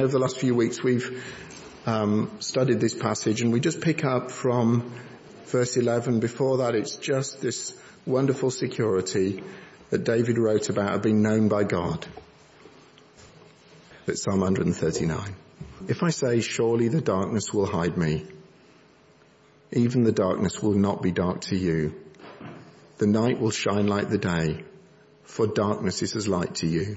Over the last few weeks we've um, studied this passage and we just pick up from verse 11. Before that it's just this wonderful security that David wrote about of being known by God. That's Psalm 139. If I say surely the darkness will hide me, even the darkness will not be dark to you. The night will shine like the day, for darkness is as light to you.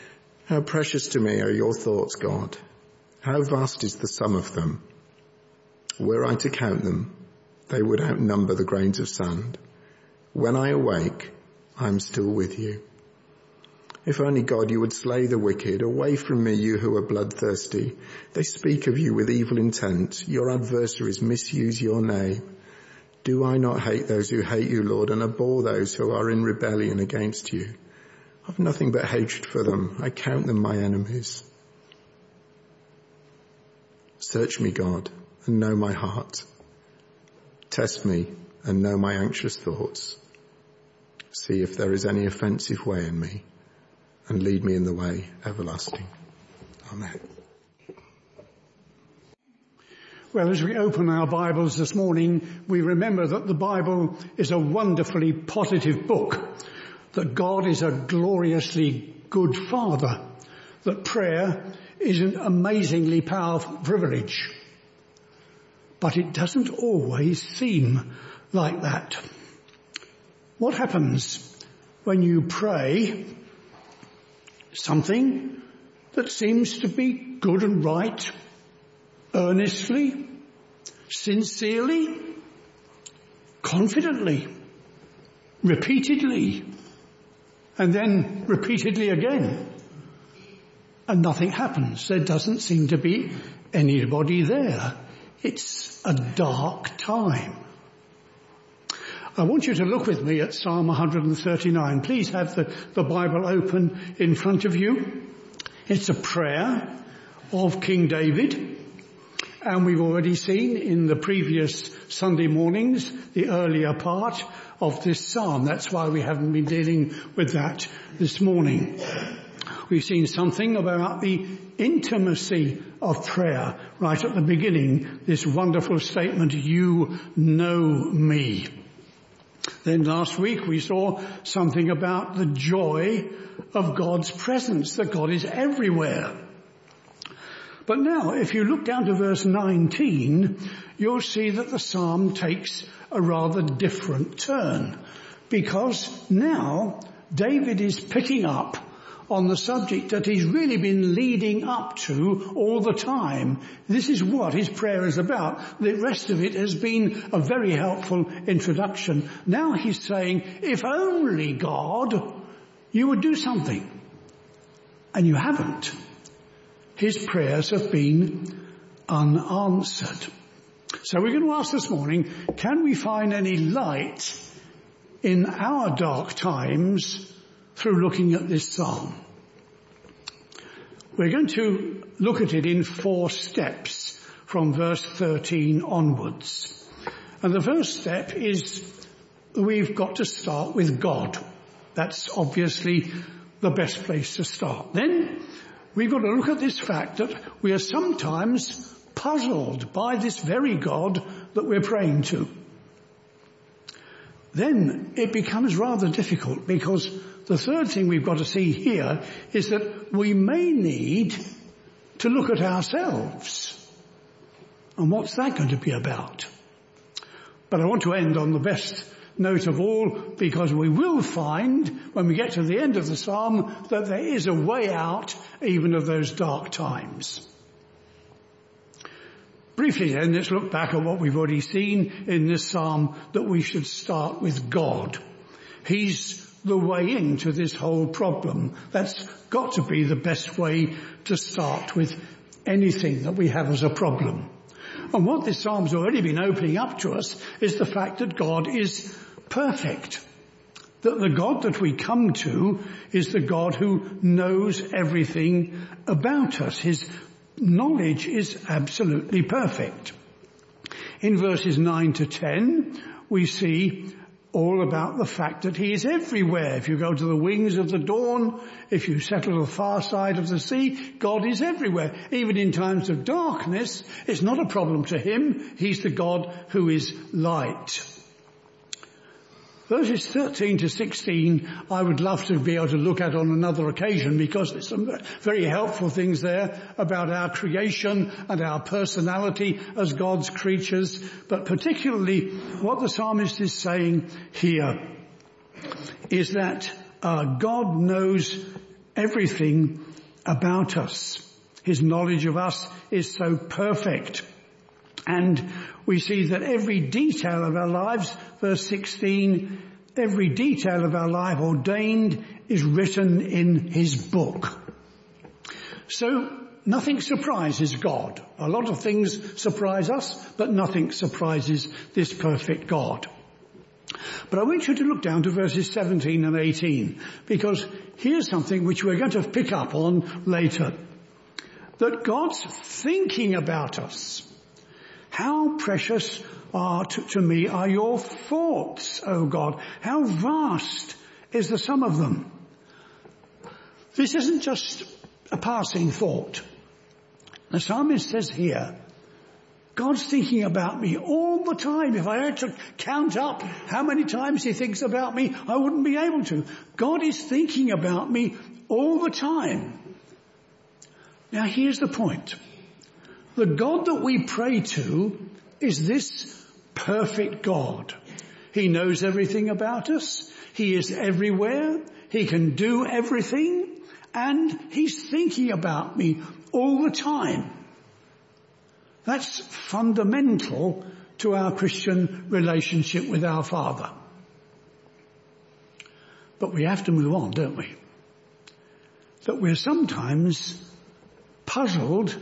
How precious to me are your thoughts, God. How vast is the sum of them. Were I to count them, they would outnumber the grains of sand. When I awake, I am still with you. If only God you would slay the wicked. Away from me, you who are bloodthirsty. They speak of you with evil intent. Your adversaries misuse your name. Do I not hate those who hate you, Lord, and abhor those who are in rebellion against you? I've nothing but hatred for them. I count them my enemies. Search me, God, and know my heart. Test me and know my anxious thoughts. See if there is any offensive way in me and lead me in the way everlasting. Amen. Well, as we open our Bibles this morning, we remember that the Bible is a wonderfully positive book that God is a gloriously good father, that prayer is an amazingly powerful privilege. But it doesn't always seem like that. What happens when you pray something that seems to be good and right, earnestly, sincerely, confidently, repeatedly, and then repeatedly again. And nothing happens. There doesn't seem to be anybody there. It's a dark time. I want you to look with me at Psalm 139. Please have the, the Bible open in front of you. It's a prayer of King David. And we've already seen in the previous Sunday mornings the earlier part of this psalm. That's why we haven't been dealing with that this morning. We've seen something about the intimacy of prayer right at the beginning. This wonderful statement, you know me. Then last week we saw something about the joy of God's presence, that God is everywhere. But now, if you look down to verse 19, you'll see that the psalm takes a rather different turn. Because now, David is picking up on the subject that he's really been leading up to all the time. This is what his prayer is about. The rest of it has been a very helpful introduction. Now he's saying, if only God, you would do something. And you haven't his prayers have been unanswered. So we're going to ask this morning, can we find any light in our dark times through looking at this psalm? We're going to look at it in four steps from verse 13 onwards. And the first step is we've got to start with God. That's obviously the best place to start. Then we've got to look at this fact that we are sometimes puzzled by this very God that we're praying to. Then it becomes rather difficult because the third thing we've got to see here is that we may need to look at ourselves. And what's that going to be about? But I want to end on the best note of all because we will find when we get to the end of the psalm that there is a way out even of those dark times. Briefly then, let's look back at what we've already seen in this psalm that we should start with God. He's the way into this whole problem. That's got to be the best way to start with anything that we have as a problem. And what this psalm's already been opening up to us is the fact that God is perfect. That the God that we come to is the God who knows everything about us. His knowledge is absolutely perfect. In verses 9 to 10, we see all about the fact that he is everywhere. If you go to the wings of the dawn, if you settle to the far side of the sea, God is everywhere. Even in times of darkness, it's not a problem to him. He's the God who is light. Verses 13 to 16, I would love to be able to look at on another occasion because there's some very helpful things there about our creation and our personality as God's creatures, but particularly what the psalmist is saying here is that uh, God knows everything about us. His knowledge of us is so perfect. And we see that every detail of our lives, verse 16, every detail of our life ordained is written in his book. So nothing surprises God. A lot of things surprise us, but nothing surprises this perfect God. But I want you to look down to verses 17 and 18, because here's something which we're going to pick up on later. That God's thinking about us. How precious are to, to me are your thoughts, O God. How vast is the sum of them. This isn't just a passing thought. The psalmist says here, God's thinking about me all the time. If I had to count up how many times he thinks about me, I wouldn't be able to. God is thinking about me all the time. Now here's the point. The God that we pray to is this perfect God. He knows everything about us. He is everywhere. He can do everything. And He's thinking about me all the time. That's fundamental to our Christian relationship with our Father. But we have to move on, don't we? That we're sometimes puzzled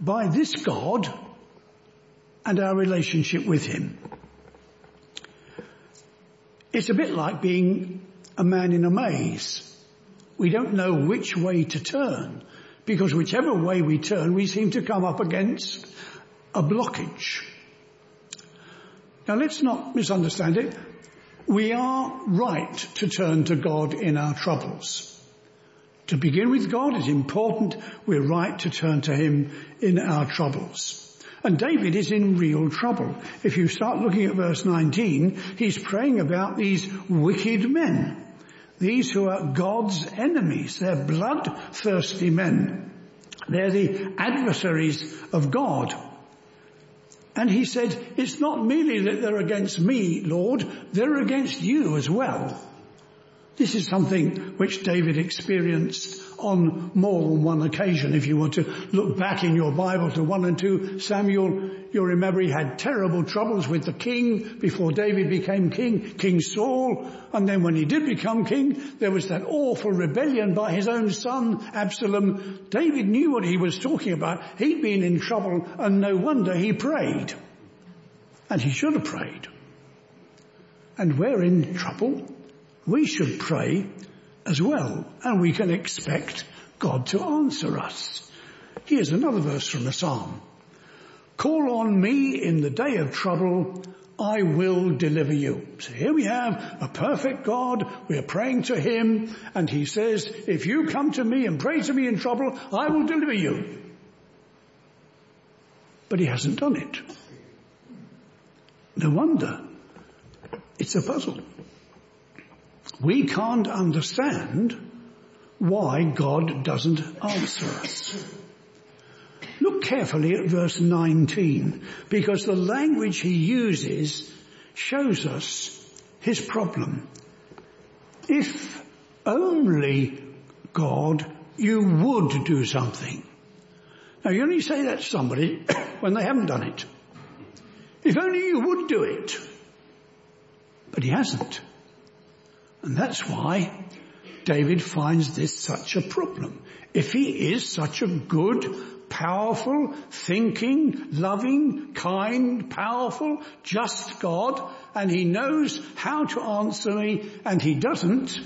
by this God and our relationship with Him. It's a bit like being a man in a maze. We don't know which way to turn because whichever way we turn, we seem to come up against a blockage. Now let's not misunderstand it. We are right to turn to God in our troubles. To begin with God is important. We're right to turn to Him in our troubles. And David is in real trouble. If you start looking at verse 19, he's praying about these wicked men. These who are God's enemies. They're bloodthirsty men. They're the adversaries of God. And he said, it's not merely that they're against me, Lord, they're against you as well. This is something which David experienced on more than one occasion. If you want to look back in your Bible to 1 and 2 Samuel, you'll remember he had terrible troubles with the king before David became king, King Saul. And then when he did become king, there was that awful rebellion by his own son, Absalom. David knew what he was talking about. He'd been in trouble and no wonder he prayed. And he should have prayed. And we're in trouble we should pray as well, and we can expect God to answer us. Here's another verse from the Psalm. Call on me in the day of trouble, I will deliver you. So here we have a perfect God, we are praying to Him, and He says, if you come to me and pray to me in trouble, I will deliver you. But He hasn't done it. No wonder. It's a puzzle. We can't understand why God doesn't answer us. Look carefully at verse 19 because the language he uses shows us his problem. If only God you would do something. Now you only say that to somebody when they haven't done it. If only you would do it. But he hasn't. And that's why David finds this such a problem. If he is such a good, powerful, thinking, loving, kind, powerful, just God, and he knows how to answer me and he doesn't,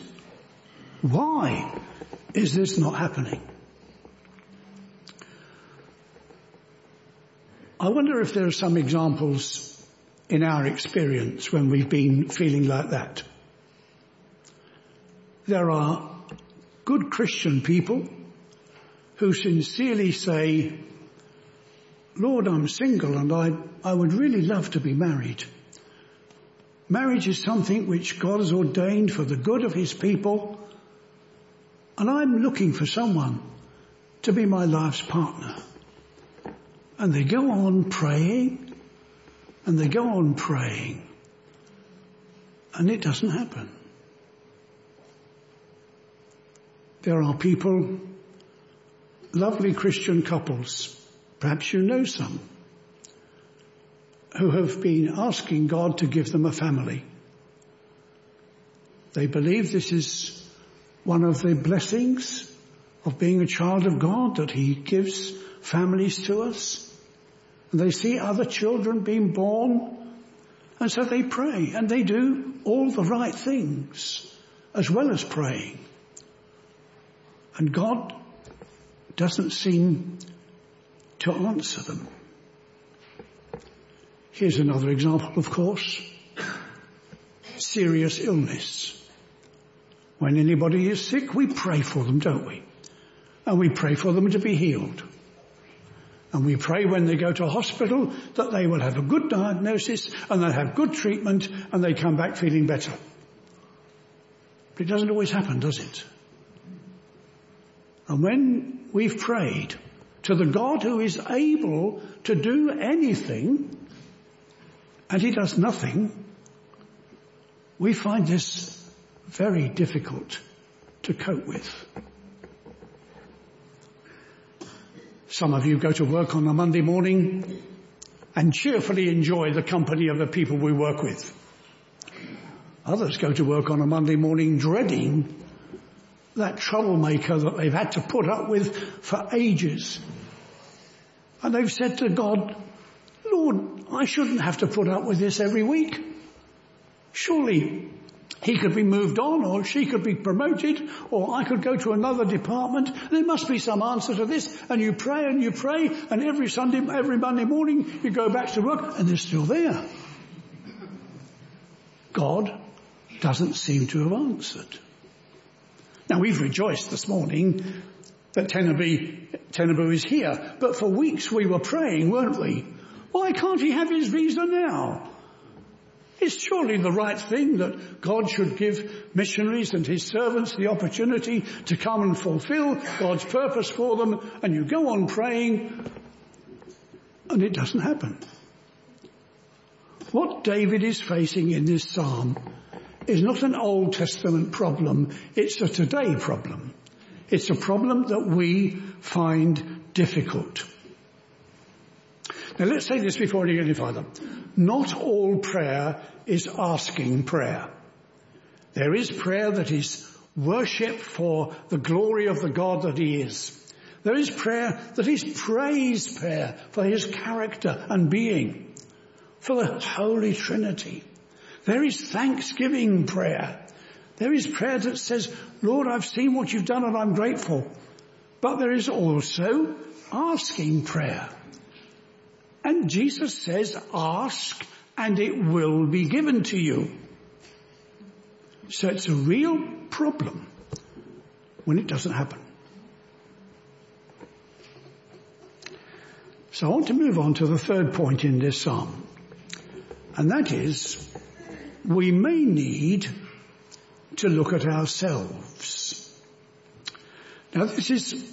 why is this not happening? I wonder if there are some examples in our experience when we've been feeling like that. There are good Christian people who sincerely say, Lord, I'm single and I, I would really love to be married. Marriage is something which God has ordained for the good of his people and I'm looking for someone to be my life's partner. And they go on praying and they go on praying and it doesn't happen. There are people, lovely Christian couples, perhaps you know some, who have been asking God to give them a family. They believe this is one of the blessings of being a child of God that He gives families to us. And they see other children being born and so they pray and they do all the right things as well as praying. And God doesn't seem to answer them. Here's another example, of course. Serious illness. When anybody is sick, we pray for them, don't we? And we pray for them to be healed. And we pray when they go to hospital that they will have a good diagnosis and they'll have good treatment and they come back feeling better. But it doesn't always happen, does it? And when we've prayed to the God who is able to do anything and he does nothing, we find this very difficult to cope with. Some of you go to work on a Monday morning and cheerfully enjoy the company of the people we work with. Others go to work on a Monday morning dreading that troublemaker that they've had to put up with for ages. And they've said to God, Lord, I shouldn't have to put up with this every week. Surely he could be moved on or she could be promoted or I could go to another department. There must be some answer to this. And you pray and you pray and every Sunday, every Monday morning you go back to work and they're still there. God doesn't seem to have answered. Now we've rejoiced this morning that Tenabu, is here, but for weeks we were praying, weren't we? Why can't he have his visa now? It's surely the right thing that God should give missionaries and his servants the opportunity to come and fulfill God's purpose for them and you go on praying and it doesn't happen. What David is facing in this psalm is not an Old Testament problem, it's a today problem. It's a problem that we find difficult. Now let's say this before we go any further. Not all prayer is asking prayer. There is prayer that is worship for the glory of the God that He is. There is prayer that is praise prayer for His character and being, for the Holy Trinity. There is thanksgiving prayer. There is prayer that says, Lord, I've seen what you've done and I'm grateful. But there is also asking prayer. And Jesus says, ask and it will be given to you. So it's a real problem when it doesn't happen. So I want to move on to the third point in this psalm. And that is we may need to look at ourselves. Now this is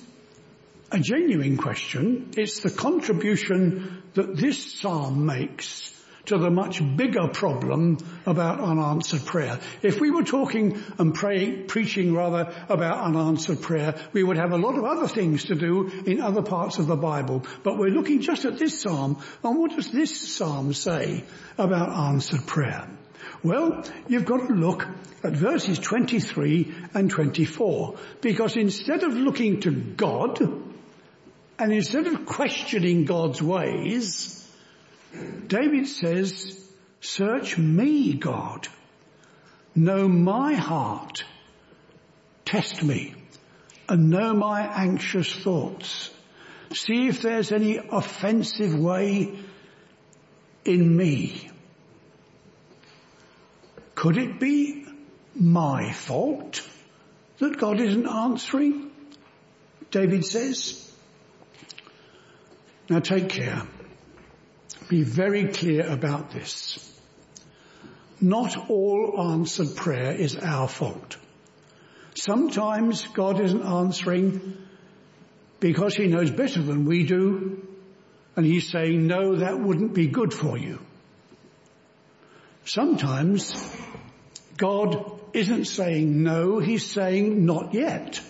a genuine question. It's the contribution that this psalm makes to the much bigger problem about unanswered prayer. If we were talking and praying, preaching rather about unanswered prayer, we would have a lot of other things to do in other parts of the Bible. But we're looking just at this psalm and what does this psalm say about answered prayer? Well, you've got to look at verses 23 and 24 because instead of looking to God and instead of questioning God's ways, David says, search me, God. Know my heart. Test me and know my anxious thoughts. See if there's any offensive way in me. Could it be my fault that God isn't answering? David says. Now take care. Be very clear about this. Not all answered prayer is our fault. Sometimes God isn't answering because he knows better than we do and he's saying, no, that wouldn't be good for you. Sometimes God isn't saying no, he's saying not yet.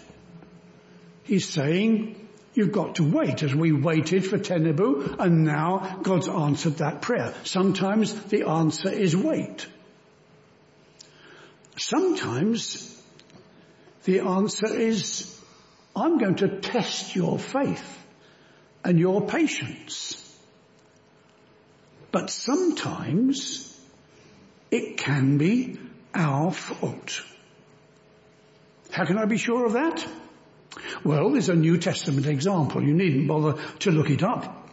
He's saying you've got to wait as we waited for Tenebu and now God's answered that prayer. Sometimes the answer is wait. Sometimes the answer is I'm going to test your faith and your patience. But sometimes it can be our fault. How can I be sure of that? Well, there's a New Testament example. You needn't bother to look it up.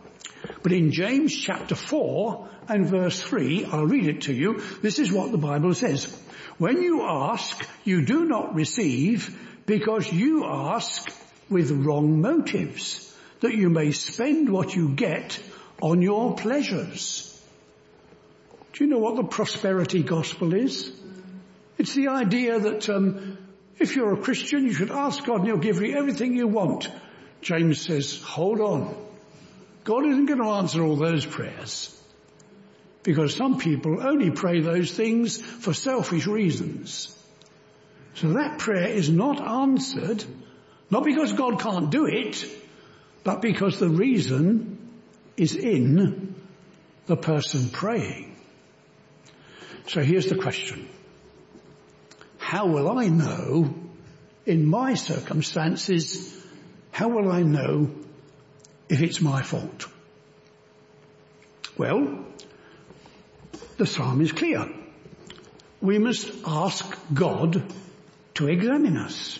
But in James chapter 4 and verse 3, I'll read it to you. This is what the Bible says. When you ask, you do not receive because you ask with wrong motives, that you may spend what you get on your pleasures. Do you know what the prosperity gospel is? It's the idea that um, if you're a Christian, you should ask God and He'll give you everything you want. James says, hold on. God isn't going to answer all those prayers. Because some people only pray those things for selfish reasons. So that prayer is not answered, not because God can't do it, but because the reason is in the person praying. So here's the question how will I know in my circumstances, how will I know if it's my fault? Well, the psalm is clear. We must ask God to examine us.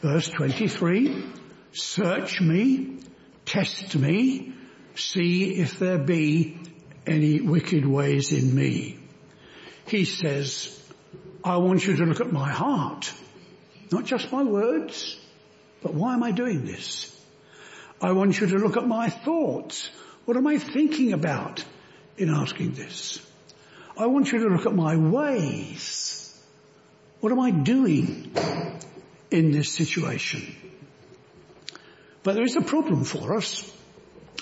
Verse 23, search me, test me, see if there be any wicked ways in me. He says, I want you to look at my heart, not just my words, but why am I doing this? I want you to look at my thoughts. What am I thinking about in asking this? I want you to look at my ways. What am I doing in this situation? But there is a problem for us.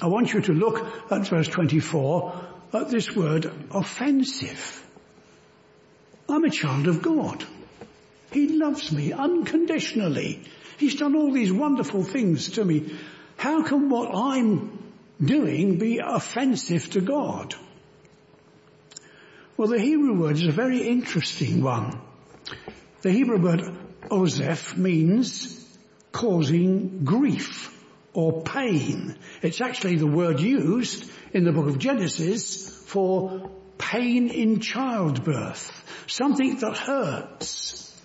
I want you to look at verse 24 at this word offensive. I'm a child of God. He loves me unconditionally. He's done all these wonderful things to me. How can what I'm doing be offensive to God? Well, the Hebrew word is a very interesting one. The Hebrew word ozef means causing grief or pain. It's actually the word used in the book of Genesis for pain in childbirth, something that hurts.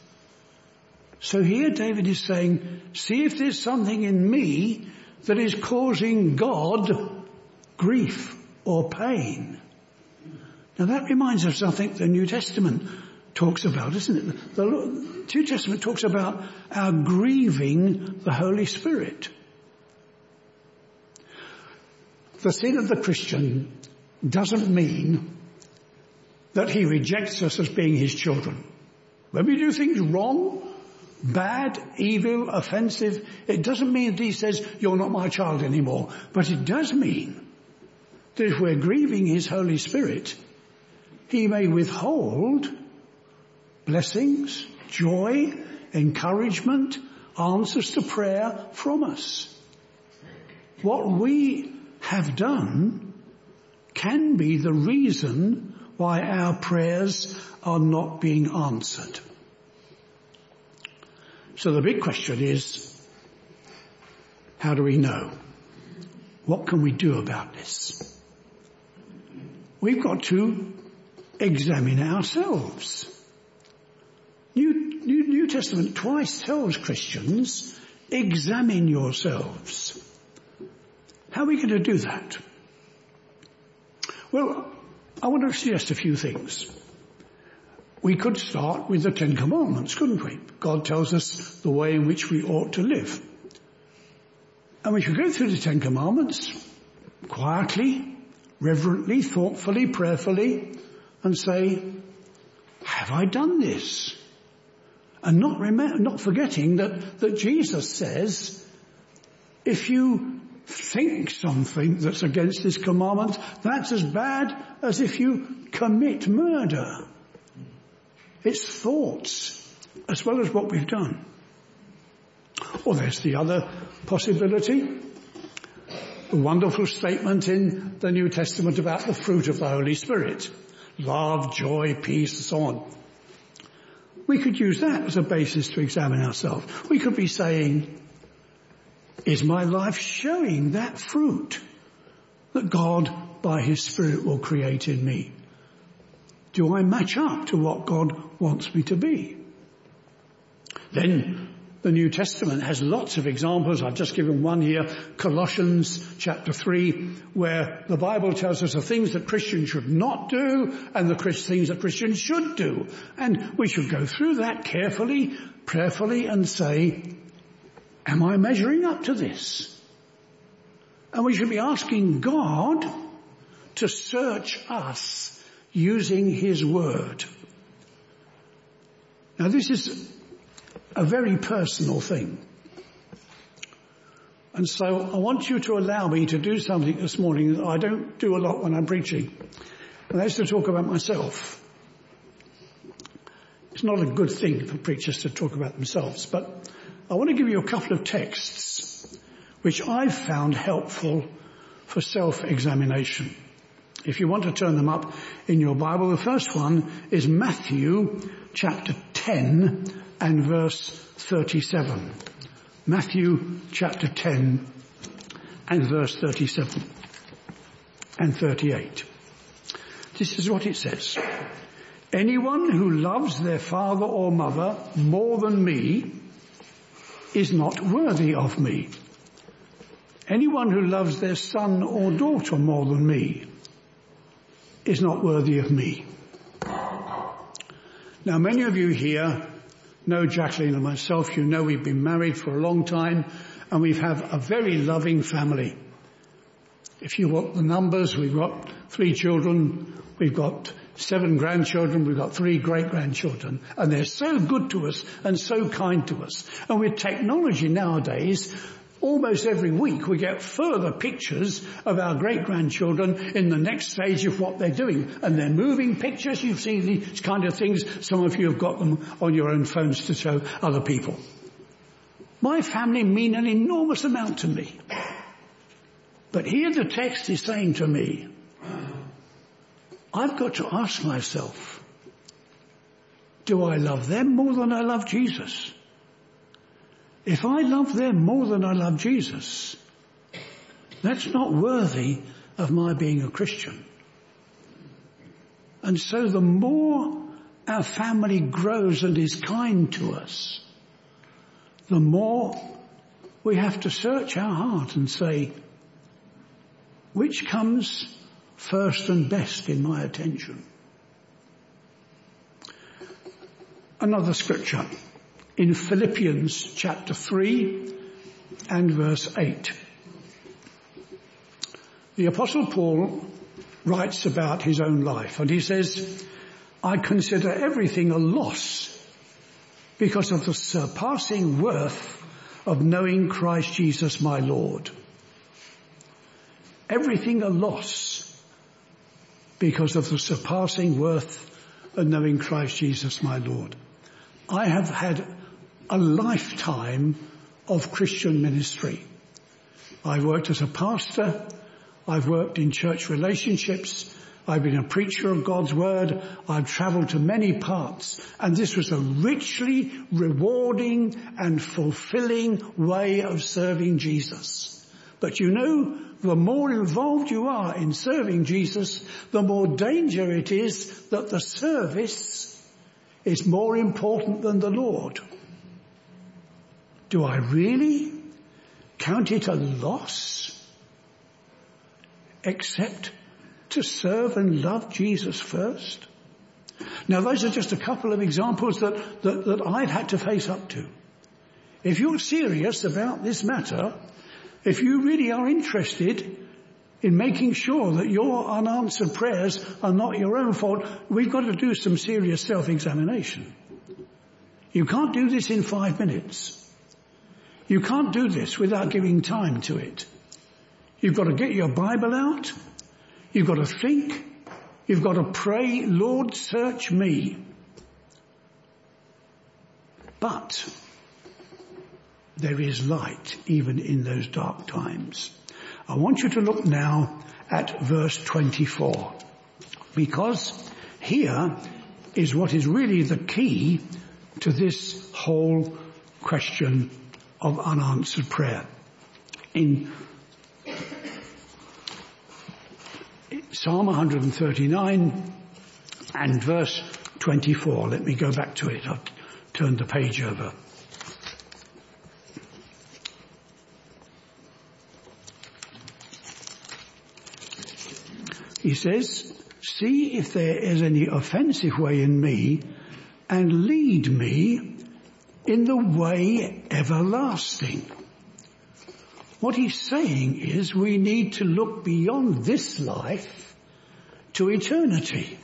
So here David is saying, see if there's something in me that is causing God grief or pain. Now that reminds us of something the New Testament talks about, isn't it? The New Testament talks about our grieving the Holy Spirit. The sin of the Christian doesn't mean that he rejects us as being his children. When we do things wrong, bad, evil, offensive, it doesn't mean that he says, you're not my child anymore. But it does mean that if we're grieving his Holy Spirit, he may withhold blessings, joy, encouragement, answers to prayer from us. What we have done can be the reason why our prayers are not being answered. So the big question is, how do we know? What can we do about this? We've got to examine ourselves. New, New, New Testament twice tells Christians, examine yourselves. How are we going to do that? Well, I want to suggest a few things. We could start with the Ten Commandments, couldn't we? God tells us the way in which we ought to live. And we should go through the Ten Commandments quietly, reverently, thoughtfully, prayerfully, and say, have I done this? And not, rem- not forgetting that, that Jesus says, if you think something that's against this commandment, that's as bad as if you commit murder. It's thoughts as well as what we've done. Or there's the other possibility. A wonderful statement in the New Testament about the fruit of the Holy Spirit. Love, joy, peace, and so on. We could use that as a basis to examine ourselves. We could be saying, is my life showing that fruit that God by His Spirit will create in me? Do I match up to what God wants me to be? Then the New Testament has lots of examples. I've just given one here, Colossians chapter 3, where the Bible tells us the things that Christians should not do and the things that Christians should do. And we should go through that carefully, prayerfully and say, am I measuring up to this? And we should be asking God to search us using His Word. Now this is a very personal thing. And so I want you to allow me to do something this morning that I don't do a lot when I'm preaching. And that's to talk about myself. It's not a good thing for preachers to talk about themselves, but I want to give you a couple of texts which I've found helpful for self-examination. If you want to turn them up in your Bible, the first one is Matthew chapter 10 and verse 37. Matthew chapter 10 and verse 37 and 38. This is what it says. Anyone who loves their father or mother more than me is not worthy of me. Anyone who loves their son or daughter more than me is not worthy of me. Now many of you here know Jacqueline and myself. You know we've been married for a long time and we have a very loving family. If you want the numbers, we've got three children, we've got seven grandchildren, we've got three great grandchildren, and they're so good to us and so kind to us. And with technology nowadays, almost every week we get further pictures of our great grandchildren in the next stage of what they're doing. And they're moving pictures. You've seen these kind of things. Some of you have got them on your own phones to show other people. My family mean an enormous amount to me. But here the text is saying to me, I've got to ask myself, do I love them more than I love Jesus? If I love them more than I love Jesus, that's not worthy of my being a Christian. And so the more our family grows and is kind to us, the more we have to search our heart and say, which comes first and best in my attention? Another scripture in Philippians chapter 3 and verse 8. The apostle Paul writes about his own life and he says, I consider everything a loss because of the surpassing worth of knowing Christ Jesus my Lord. Everything a loss because of the surpassing worth of knowing Christ Jesus my Lord. I have had a lifetime of Christian ministry. I've worked as a pastor, I've worked in church relationships, I've been a preacher of God's word. I've traveled to many parts and this was a richly rewarding and fulfilling way of serving Jesus. But you know, the more involved you are in serving Jesus, the more danger it is that the service is more important than the Lord. Do I really count it a loss except to serve and love Jesus first? Now those are just a couple of examples that, that, that I've had to face up to. If you're serious about this matter, if you really are interested in making sure that your unanswered prayers are not your own fault, we've got to do some serious self-examination. You can't do this in five minutes. You can't do this without giving time to it. You've got to get your Bible out. You've got to think. You've got to pray, Lord, search me. But there is light even in those dark times. I want you to look now at verse 24 because here is what is really the key to this whole question of unanswered prayer. In Psalm 139 and verse 24, let me go back to it. I've turned the page over. He says, see if there is any offensive way in me and lead me in the way everlasting. What he's saying is we need to look beyond this life to eternity.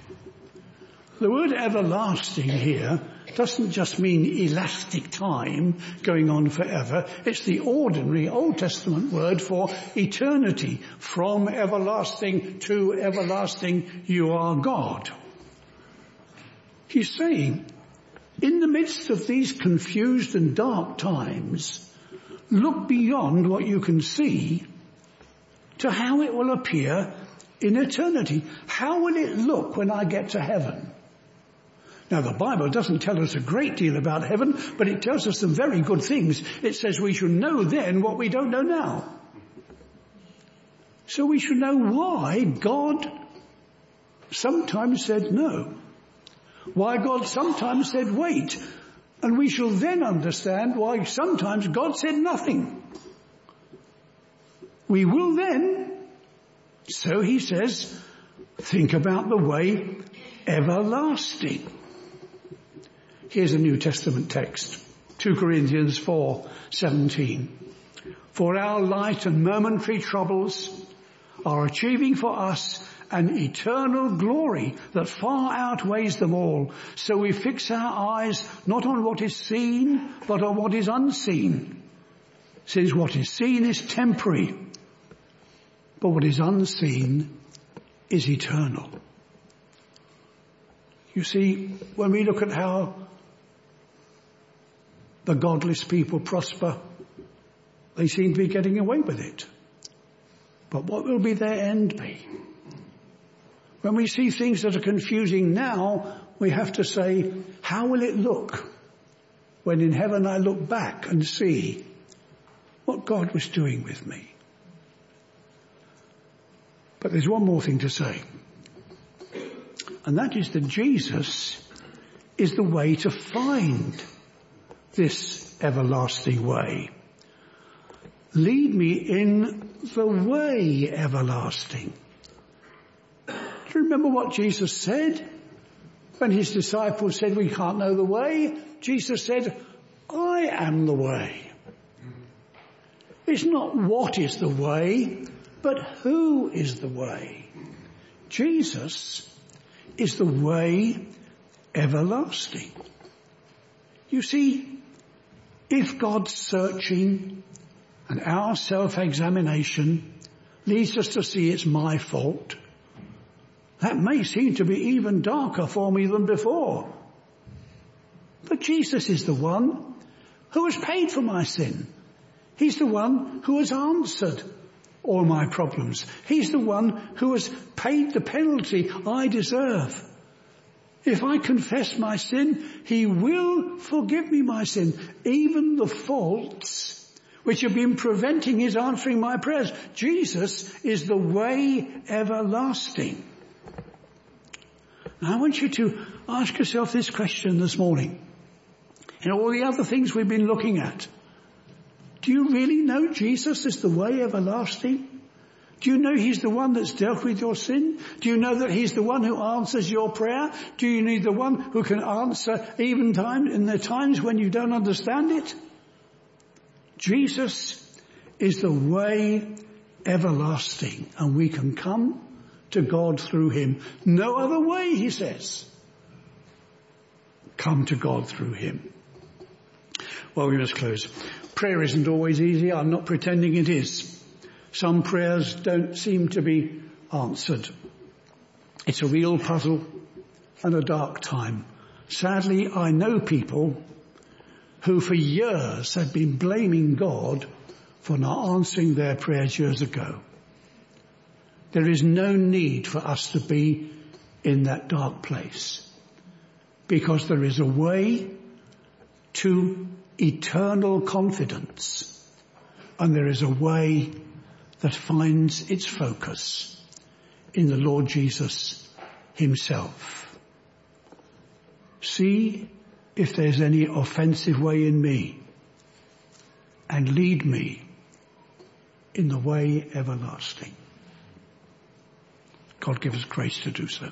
The word everlasting here doesn't just mean elastic time going on forever. It's the ordinary Old Testament word for eternity. From everlasting to everlasting, you are God. He's saying, in the midst of these confused and dark times, look beyond what you can see to how it will appear in eternity. How will it look when I get to heaven? Now the Bible doesn't tell us a great deal about heaven, but it tells us some very good things. It says we should know then what we don't know now. So we should know why God sometimes said no. Why God sometimes said wait. And we shall then understand why sometimes God said nothing. We will then, so he says, think about the way everlasting. Here's a New Testament text. 2 Corinthians 4, 17. For our light and momentary troubles are achieving for us an eternal glory that far outweighs them all. So we fix our eyes not on what is seen, but on what is unseen. Since what is seen is temporary, but what is unseen is eternal. You see, when we look at how the godless people prosper. They seem to be getting away with it. But what will be their end be? When we see things that are confusing now, we have to say, how will it look when in heaven I look back and see what God was doing with me? But there's one more thing to say. And that is that Jesus is the way to find this everlasting way. Lead me in the way everlasting. Do you remember what Jesus said? When his disciples said we can't know the way, Jesus said, I am the way. It's not what is the way, but who is the way. Jesus is the way everlasting. You see, if God's searching and our self-examination leads us to see it's my fault, that may seem to be even darker for me than before. But Jesus is the one who has paid for my sin. He's the one who has answered all my problems. He's the one who has paid the penalty I deserve. If I confess my sin, He will forgive me my sin, even the faults which have been preventing His answering my prayers. Jesus is the way everlasting. Now I want you to ask yourself this question this morning. and all the other things we've been looking at, do you really know Jesus is the way everlasting? Do you know He's the one that's dealt with your sin? Do you know that He's the one who answers your prayer? Do you need the one who can answer even time in the times when you don't understand it? Jesus is the way everlasting and we can come to God through Him. No other way, He says. Come to God through Him. Well, we must close. Prayer isn't always easy. I'm not pretending it is. Some prayers don't seem to be answered. It's a real puzzle and a dark time. Sadly, I know people who for years have been blaming God for not answering their prayers years ago. There is no need for us to be in that dark place because there is a way to eternal confidence and there is a way that finds its focus in the Lord Jesus himself. See if there's any offensive way in me and lead me in the way everlasting. God give us grace to do so.